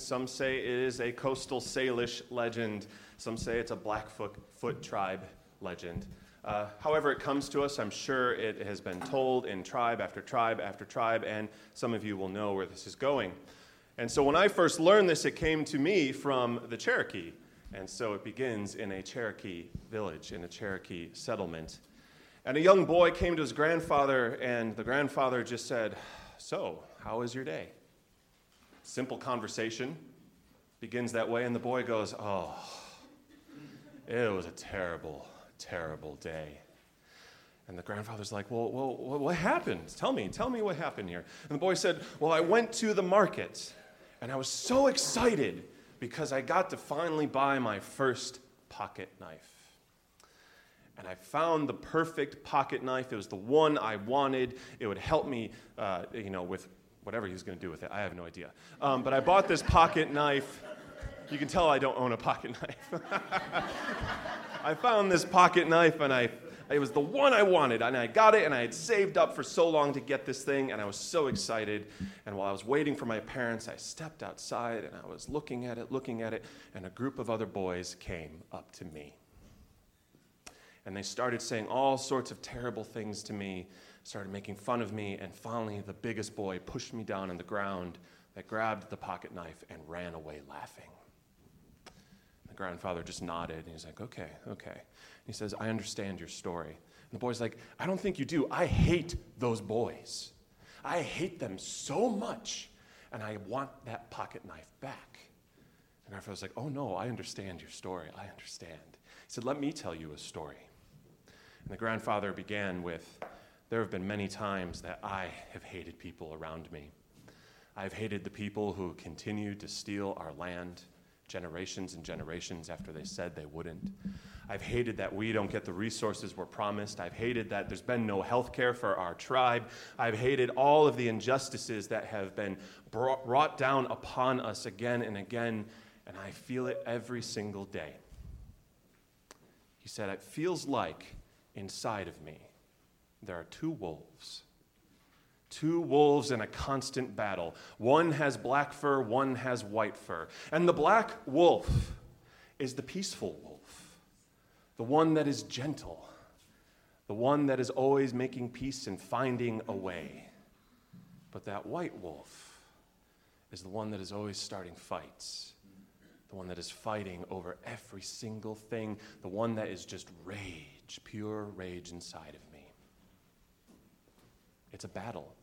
Some say it is a coastal Salish legend. Some say it's a Blackfoot foot tribe legend. Uh, however, it comes to us, I'm sure it has been told in tribe after tribe after tribe, and some of you will know where this is going. And so when I first learned this, it came to me from the Cherokee. And so it begins in a Cherokee village, in a Cherokee settlement. And a young boy came to his grandfather, and the grandfather just said, So, how was your day? Simple conversation begins that way, and the boy goes, Oh, it was a terrible, terrible day. And the grandfather's like, well, well, what happened? Tell me, tell me what happened here. And the boy said, Well, I went to the market and I was so excited because I got to finally buy my first pocket knife. And I found the perfect pocket knife. It was the one I wanted. It would help me, uh, you know, with whatever he was going to do with it. I have no idea. Um, but I bought this pocket knife. You can tell I don't own a pocket knife. I found this pocket knife and I it was the one I wanted, and I got it, and I had saved up for so long to get this thing, and I was so excited. And while I was waiting for my parents, I stepped outside and I was looking at it, looking at it, and a group of other boys came up to me. And they started saying all sorts of terrible things to me, started making fun of me, and finally, the biggest boy pushed me down on the ground that grabbed the pocket knife and ran away laughing. The grandfather just nodded, and he's like, okay, okay. He says, I understand your story. And the boy's like, I don't think you do. I hate those boys. I hate them so much, and I want that pocket knife back. And grandfather's like, Oh no, I understand your story. I understand. He said, Let me tell you a story. And the grandfather began with, There have been many times that I have hated people around me. I've hated the people who continued to steal our land generations and generations after they said they wouldn't. I've hated that we don't get the resources we're promised. I've hated that there's been no health care for our tribe. I've hated all of the injustices that have been brought down upon us again and again, and I feel it every single day. He said, It feels like inside of me there are two wolves. Two wolves in a constant battle. One has black fur, one has white fur. And the black wolf is the peaceful wolf the one that is gentle, the one that is always making peace and finding a way. But that white wolf is the one that is always starting fights, the one that is fighting over every single thing, the one that is just rage, pure rage inside of me. It's a battle.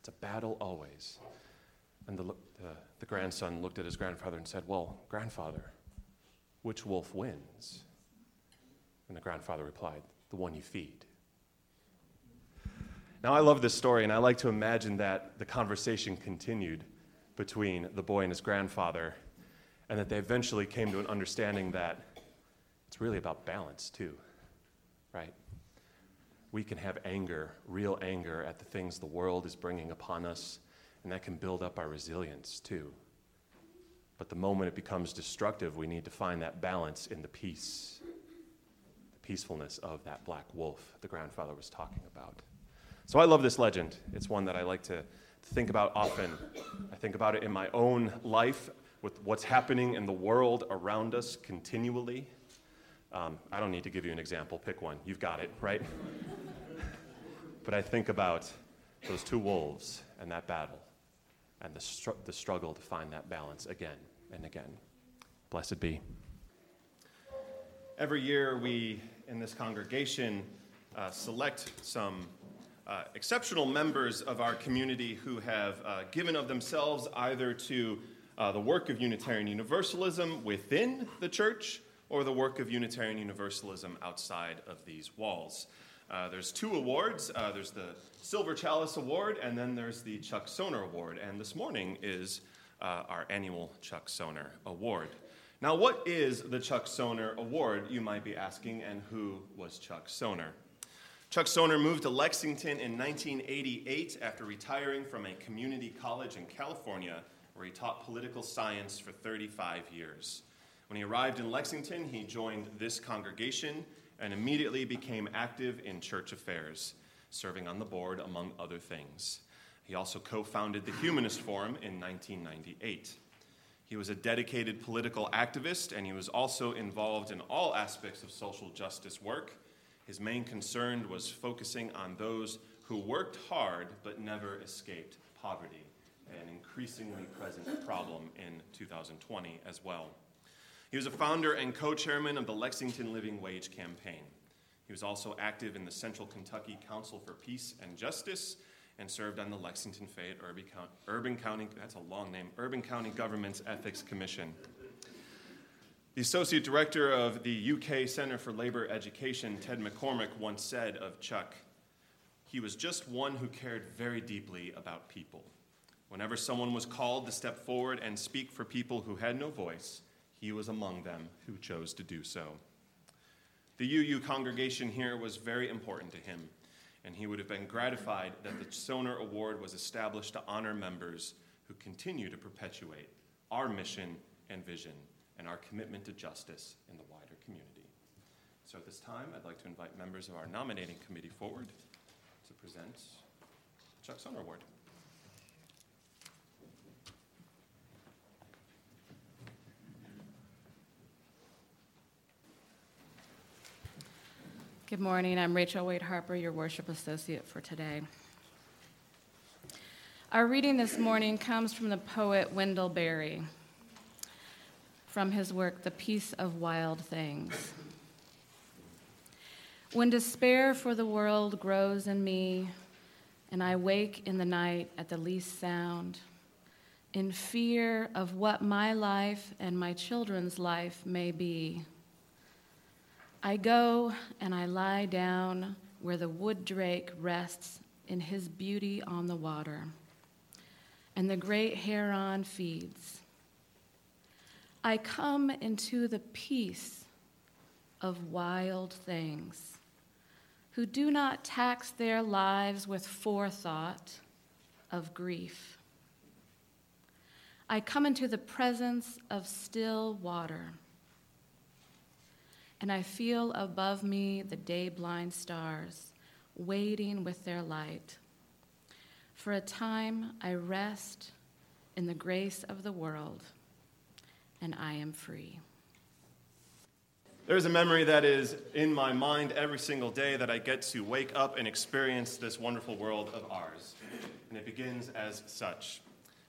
It's a battle always. And the, the, grandson looked at his grandfather and said, Well, grandfather, which wolf wins? And the grandfather replied, The one you feed. Now, I love this story, and I like to imagine that the conversation continued between the boy and his grandfather, and that they eventually came to an understanding that it's really about balance, too, right? We can have anger, real anger, at the things the world is bringing upon us, and that can build up our resilience, too. But the moment it becomes destructive, we need to find that balance in the peace the peacefulness of that black wolf the grandfather was talking about. So I love this legend. It's one that I like to think about often. I think about it in my own life with what's happening in the world around us continually. Um, I don't need to give you an example. Pick one. You've got it, right? But I think about those two wolves and that battle and the, str- the struggle to find that balance again and again. Blessed be. Every year, we in this congregation uh, select some uh, exceptional members of our community who have uh, given of themselves either to uh, the work of Unitarian Universalism within the church or the work of Unitarian Universalism outside of these walls. Uh, there's two awards. Uh, there's the Silver Chalice Award, and then there's the Chuck Soner Award. And this morning is our annual Chuck Soner Award. Now, what is the Chuck Soner Award, you might be asking, and who was Chuck Soner? Chuck Soner moved to Lexington in 1988 after retiring from a community college in California where he taught political science for 35 years. When he arrived in Lexington, he joined this congregation and immediately became active in church affairs, serving on the board, among other things. He also co founded the Humanist Forum in 1998. He was a dedicated political activist, and he was also involved in all aspects of social justice work. His main concern was focusing on those who worked hard but never escaped poverty, an increasingly present problem in 2020 as well. He was a founder and co chairman of the Lexington Living Wage Campaign. He was also active in the Central Kentucky Council for Peace and Justice and served on the Lexington Fayette Urban County, that's a long name, Urban County Government's Ethics Commission. The associate director of the UK Center for Labor Education, Ted McCormick, once said of Chuck, he was just one who cared very deeply about people. Whenever someone was called to step forward and speak for people who had no voice, he was among them who chose to do so. The UU congregation here was very important to him, and he would have been gratified that the Soner Award was established to honor members who continue to perpetuate our mission and vision and our commitment to justice in the wider community. So at this time, I'd like to invite members of our nominating committee forward to present Chuck Soner Award. Good morning. I'm Rachel Wade Harper, your worship associate for today. Our reading this morning comes from the poet Wendell Berry from his work, The Peace of Wild Things. When despair for the world grows in me, and I wake in the night at the least sound, in fear of what my life and my children's life may be I go and I lie down where the wood drake rests in his beauty on the water, and the great heron feeds. I come into the peace of wild things who do not tax their lives with forethought of grief. I come into the presence of still water and I feel above me the day blind stars waiting with their light. For a time I rest in the grace of the world, and I am free. There's a memory that is in my mind every single day that I get to wake up and experience this wonderful world of ours. And it begins as such.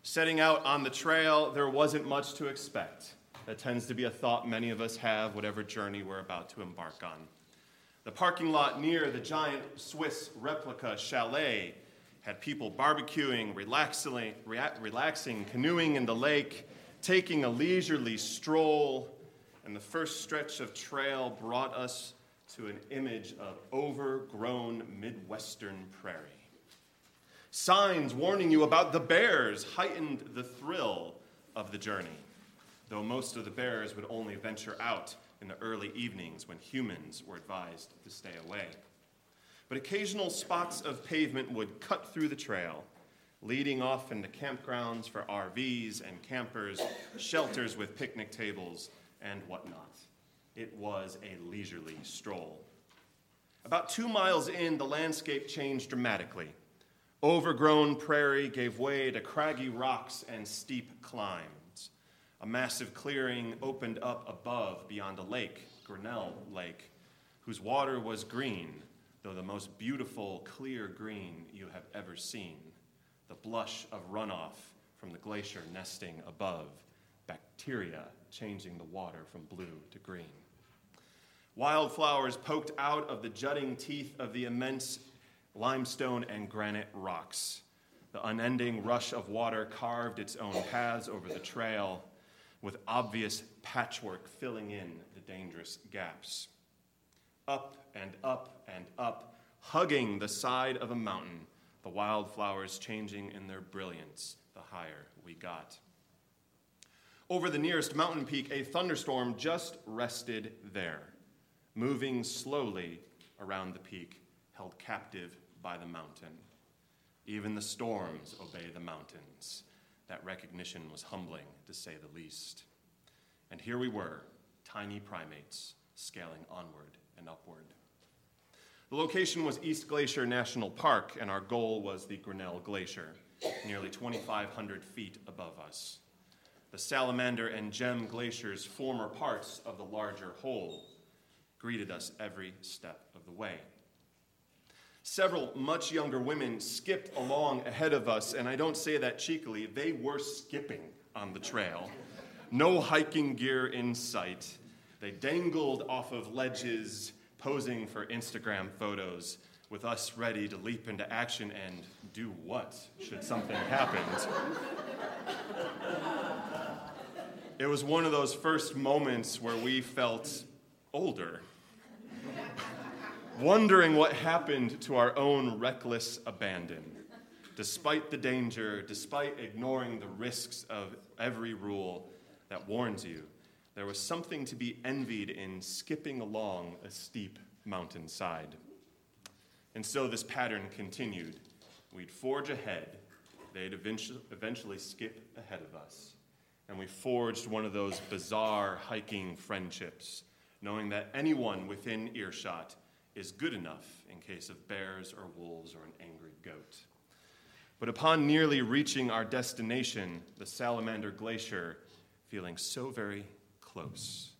Setting out on the trail, there wasn't much to expect. That tends to be a thought many of us have, whatever journey we're about to embark on. The parking lot near the giant Swiss replica chalet had people barbecuing, relaxing, relaxing, canoeing in the lake, taking a leisurely stroll, and the first stretch of trail brought us to an image of overgrown Midwestern prairie. Signs warning you about the bears heightened the thrill of the journey though most of the bears would only venture out in the early evenings when humans were advised to stay away. But occasional spots of pavement would cut through the trail, leading off into campgrounds for RVs and campers, shelters with picnic tables, and whatnot. It was a leisurely stroll. About two miles in, the landscape changed dramatically. Overgrown prairie gave way to craggy rocks and steep climb. A massive clearing opened up above beyond a lake, Grinnell Lake, whose water was green, though the most beautiful, clear green you have ever seen. The blush of runoff from the glacier nesting above, bacteria changing the water from blue to green. Wildflowers poked out of the jutting teeth of the immense limestone and granite rocks. The unending rush of water carved its own paths over the trail with obvious patchwork filling in the dangerous gaps. Up and up and up, hugging the side of a mountain, the wildflowers changing in their brilliance the higher we got. Over the nearest mountain peak, a thunderstorm just rested there, moving slowly around the peak, held captive by the mountain. Even the storms obey the mountains. That recognition was humbling, to say the least. And here we were, tiny primates, scaling onward and upward. The location was East Glacier National Park, and our goal was the Grinnell Glacier, nearly 2,500 feet above us. the salamander and gem glaciers, former parts of the larger whole, greeted us every step of the way. Several much younger women skipped along ahead of us, and I don't say that cheekily, they were skipping on the trail. No hiking gear in sight. They dangled off of ledges, posing for Instagram photos, with us ready to leap into action and do what should something happen. it was one of those first moments where we felt older wondering what happened to our own reckless abandon. Despite the danger, despite ignoring the risks of every rule that warns you, there was something to be envied in skipping along a steep mountainside. And so this pattern continued. We'd forge ahead, they'd eventually skip ahead of us. And we forged one of those bizarre hiking friendships, knowing that anyone within earshot is good enough in case of bears or wolves or an angry goat. But upon nearly reaching our destination, the Salamander Glacier, feeling so very close,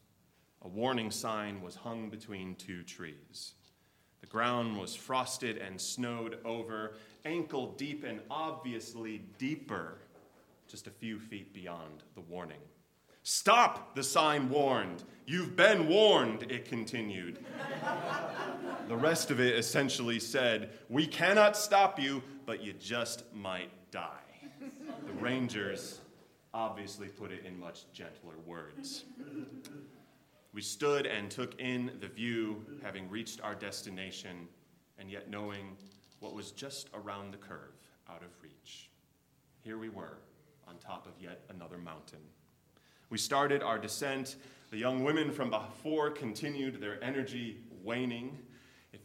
a warning sign was hung between two trees. The ground was frosted and snowed over, ankle deep and obviously deeper, just a few feet beyond the warning. Stop, the sign warned. You've been warned, it continued. The rest of it essentially said, We cannot stop you, but you just might die. The Rangers obviously put it in much gentler words. We stood and took in the view, having reached our destination, and yet knowing what was just around the curve, out of reach. Here we were, on top of yet another mountain. We started our descent. The young women from before continued their energy waning.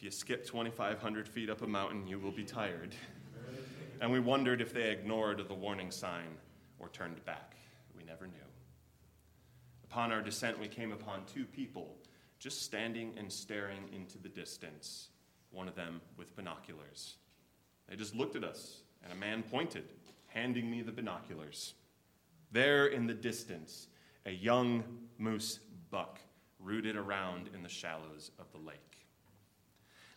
If you skip 2,500 feet up a mountain, you will be tired. And we wondered if they ignored the warning sign or turned back. We never knew. Upon our descent, we came upon two people just standing and staring into the distance, one of them with binoculars. They just looked at us, and a man pointed, handing me the binoculars. There in the distance, a young moose buck rooted around in the shallows of the lake.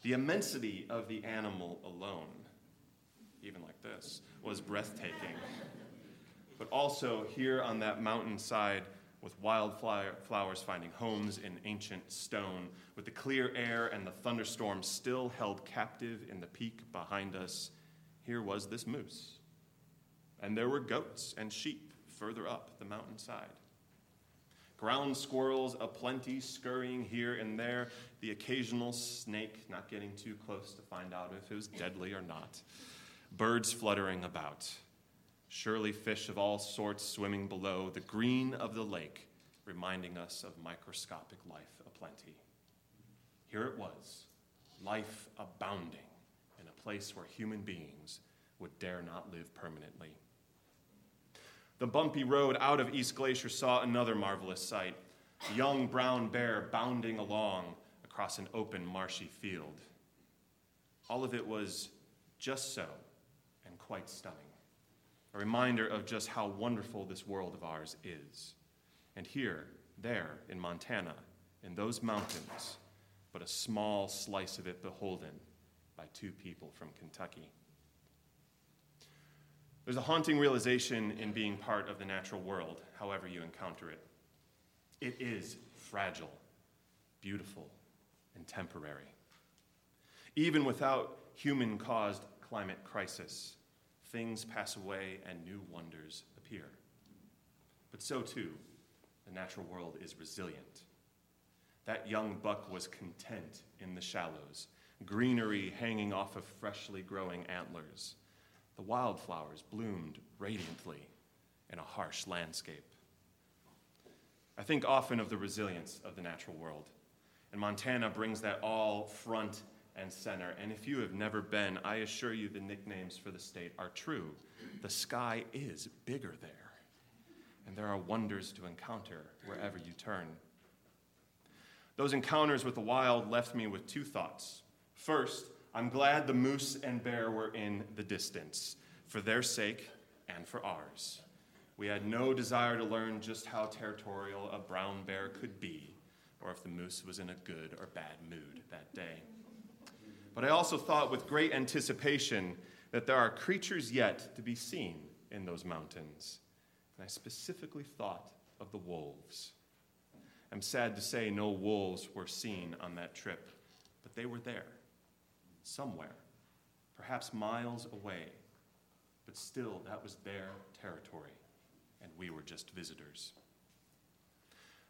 The immensity of the animal alone, even like this, was breathtaking. But also, here on that mountainside, with wildflowers finding homes in ancient stone, with the clear air and the thunderstorm still held captive in the peak behind us, here was this moose. And there were goats and sheep further up the mountainside ground squirrels aplenty scurrying here and there, the occasional snake not getting too close to find out if it was deadly or not, birds fluttering about, surely fish of all sorts swimming below, the green of the lake reminding us of microscopic life aplenty. Here it was, life abounding in a place where human beings would dare not live permanently. The bumpy road out of East Glacier saw another marvelous sight a young brown bear bounding along across an open, marshy field. All of it was just so and quite stunning. A reminder of just how wonderful this world of ours is. And here, there, in Montana, in those mountains, but a small slice of it beholden by two people from Kentucky. There's a haunting realization in being part of the natural world, however you encounter it. It is fragile, beautiful, and temporary. Even without human caused climate crisis, things pass away and new wonders appear. But so too, the natural world is resilient. That young buck was content in the shallows, greenery hanging off of freshly growing antlers the wildflowers bloomed radiantly in a harsh landscape. I think often of the resilience of the natural world, and Montana brings that all front and center. And if you have never been, I assure you the nicknames for the state are true. The sky is bigger there, and there are wonders to encounter wherever you turn. Those encounters with the wild left me with two thoughts. First, I'm glad the moose and bear were in the distance, for their sake and for ours. We had no desire to learn just how territorial a brown bear could be, or if the moose was in a good or bad mood that day. But I also thought with great anticipation that there are creatures yet to be seen in those mountains. And I specifically thought of the wolves. I'm sad to say no wolves were seen on that trip, but they were there, somewhere, perhaps miles away. But still, that was their territory, and we were just visitors.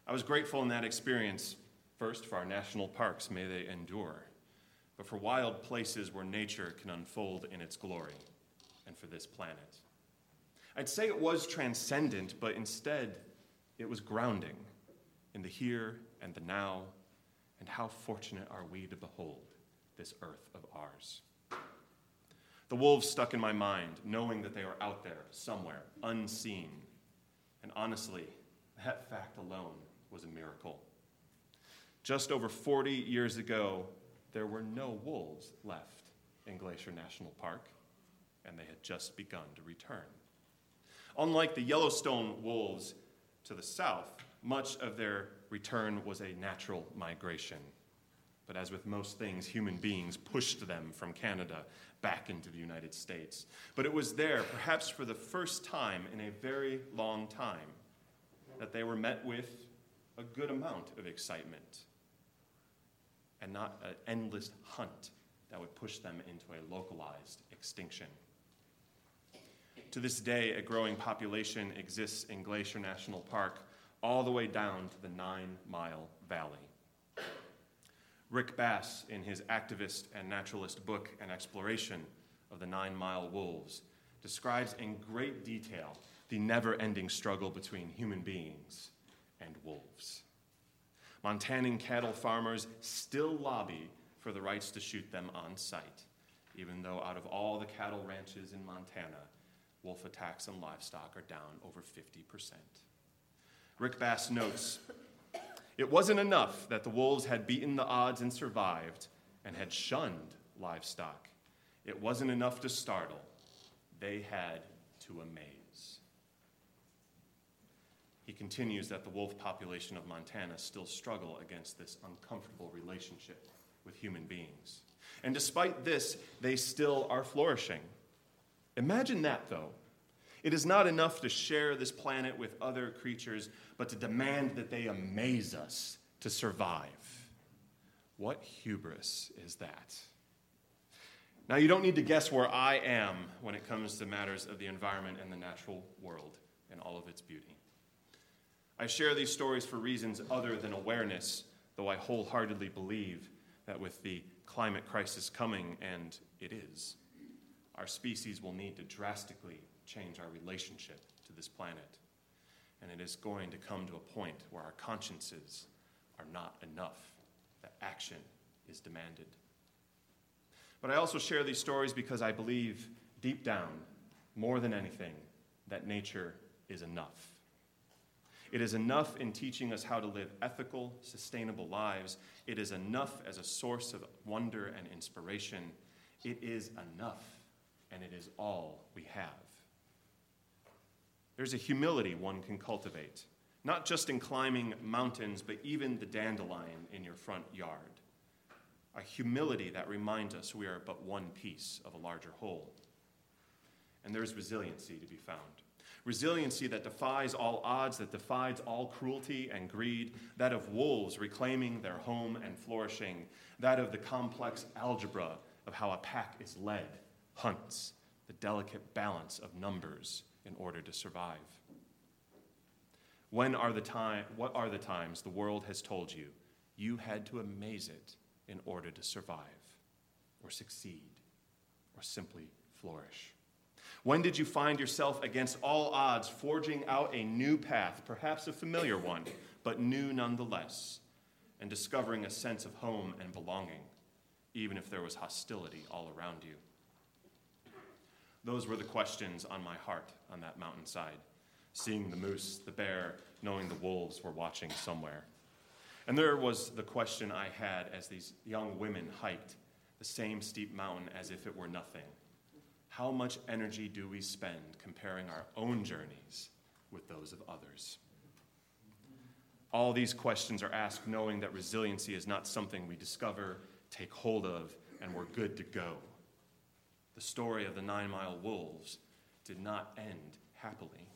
I was grateful in that experience, first for our national parks, may they endure, but for wild places where nature can unfold in its glory, and for this planet. I'd say it was transcendent, but instead, it was grounding in the here and the now, and how fortunate are we to behold this earth of ours. The wolves stuck in my mind, knowing that they were out there somewhere, unseen. And honestly, that fact alone was a miracle. Just over 40 years ago, there were no wolves left in Glacier National Park, and they had just begun to return. Unlike the Yellowstone wolves to the south, much of their return was a natural migration. But as with most things, human beings pushed them from Canada back into the United States. But it was there, perhaps for the first time in a very long time, that they were met with a good amount of excitement and not an endless hunt that would push them into a localized extinction. To this day, a growing population exists in Glacier National Park all the way down to the Nine Mile Valley. Rick Bass, in his activist and naturalist book, An Exploration of the Nine Mile Wolves, describes in great detail the never ending struggle between human beings and wolves. Montanan cattle farmers still lobby for the rights to shoot them on sight, even though out of all the cattle ranches in Montana, wolf attacks on livestock are down over 50%. Rick Bass notes it wasn't enough that the wolves had beaten the odds and survived and had shunned livestock. It wasn't enough to startle, they had to amaze. He continues that the wolf population of Montana still struggle against this uncomfortable relationship with human beings. And despite this, they still are flourishing. Imagine that, though. It is not enough to share this planet with other creatures, but to demand that they amaze us to survive. What hubris is that? Now, you don't need to guess where I am when it comes to matters of the environment and the natural world and all of its beauty. I share these stories for reasons other than awareness, though I wholeheartedly believe that with the climate crisis coming, and it is, our species will need to drastically change our relationship to this planet. And it is going to come to a point where our consciences are not enough, that action is demanded. But I also share these stories because I believe deep down, more than anything, that nature is enough. It is enough in teaching us how to live ethical, sustainable lives. It is enough as a source of wonder and inspiration. It is enough, and it is all we have. There's a humility one can cultivate, not just in climbing mountains, but even the dandelion in your front yard. A humility that reminds us we are but one piece of a larger whole. And there's resiliency to be found. Resiliency that defies all odds, that defies all cruelty and greed, that of wolves reclaiming their home and flourishing, that of the complex algebra of how a pack is led, hunts, the delicate balance of numbers, in order to survive? When are the time, what are the times the world has told you you had to amaze it in order to survive or succeed or simply flourish? When did you find yourself against all odds forging out a new path, perhaps a familiar one, but new nonetheless, and discovering a sense of home and belonging, even if there was hostility all around you? Those were the questions on my heart on that mountainside seeing the moose, the bear, knowing the wolves were watching somewhere. And there was the question I had as these young women hiked the same steep mountain as if it were nothing. How much energy do we spend comparing our own journeys with those of others? All these questions are asked knowing that resiliency is not something we discover, take hold of, and we're good to go. The story of the Nine Mile Wolves did not end happily.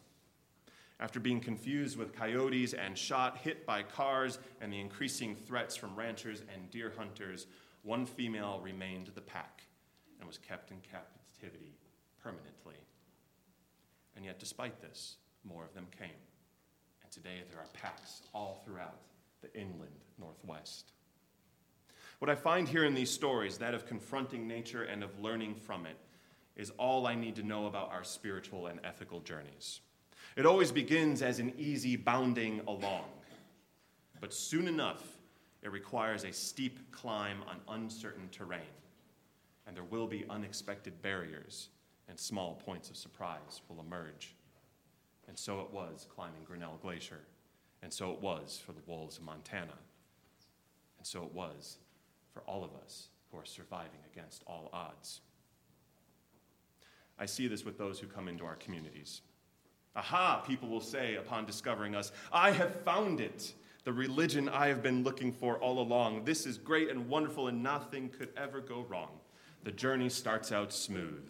After being confused with coyotes and shot, hit by cars, and the increasing threats from ranchers and deer hunters, one female remained the pack and was kept in captivity permanently. And yet, despite this, more of them came. And today there are packs all throughout the inland Northwest. What I find here in these stories, that of confronting nature and of learning from it, is all I need to know about our spiritual and ethical journeys. It always begins as an easy bounding along, but soon enough, it requires a steep climb on uncertain terrain, and there will be unexpected barriers, and small points of surprise will emerge. And so it was climbing Grinnell Glacier, and so it was for the wolves of Montana, and so it was for all of us who are surviving against all odds. I see this with those who come into our communities. Aha, people will say upon discovering us, I have found it, the religion I have been looking for all along. This is great and wonderful, and nothing could ever go wrong. The journey starts out smooth.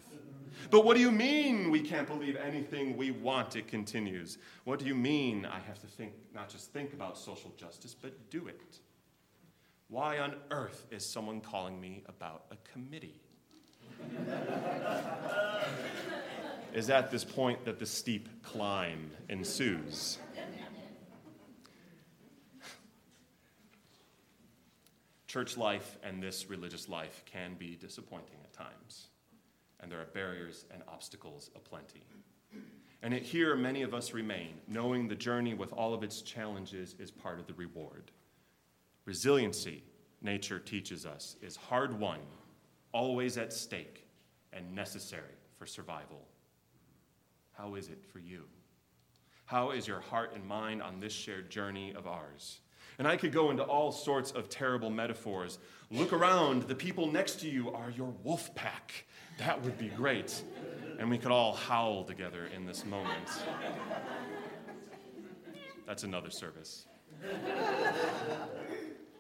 But what do you mean we can't believe anything we want? It continues. What do you mean I have to think, not just think about social justice, but do it? Why on earth is someone calling me about a committee? is at this point that the steep climb ensues. Church life and this religious life can be disappointing at times, and there are barriers and obstacles aplenty. And yet, here many of us remain, knowing the journey with all of its challenges is part of the reward. Resiliency, nature teaches us, is hard won, always at stake, and necessary for survival. How is it for you? How is your heart and mind on this shared journey of ours? And I could go into all sorts of terrible metaphors. Look around, the people next to you are your wolf pack. That would be great. And we could all howl together in this moment. That's another service.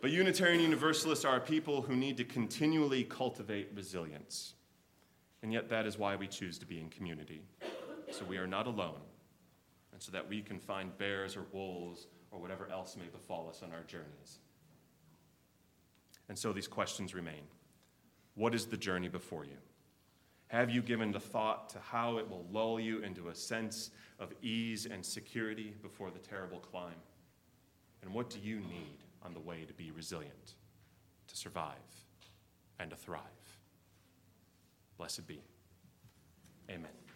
But Unitarian Universalists are people who need to continually cultivate resilience. And yet, that is why we choose to be in community. So we are not alone, and so that we can find bears or wolves or whatever else may befall us on our journeys. And so these questions remain What is the journey before you? Have you given the thought to how it will lull you into a sense of ease and security before the terrible climb? And what do you need on the way to be resilient, to survive, and to thrive? Blessed be. Amen.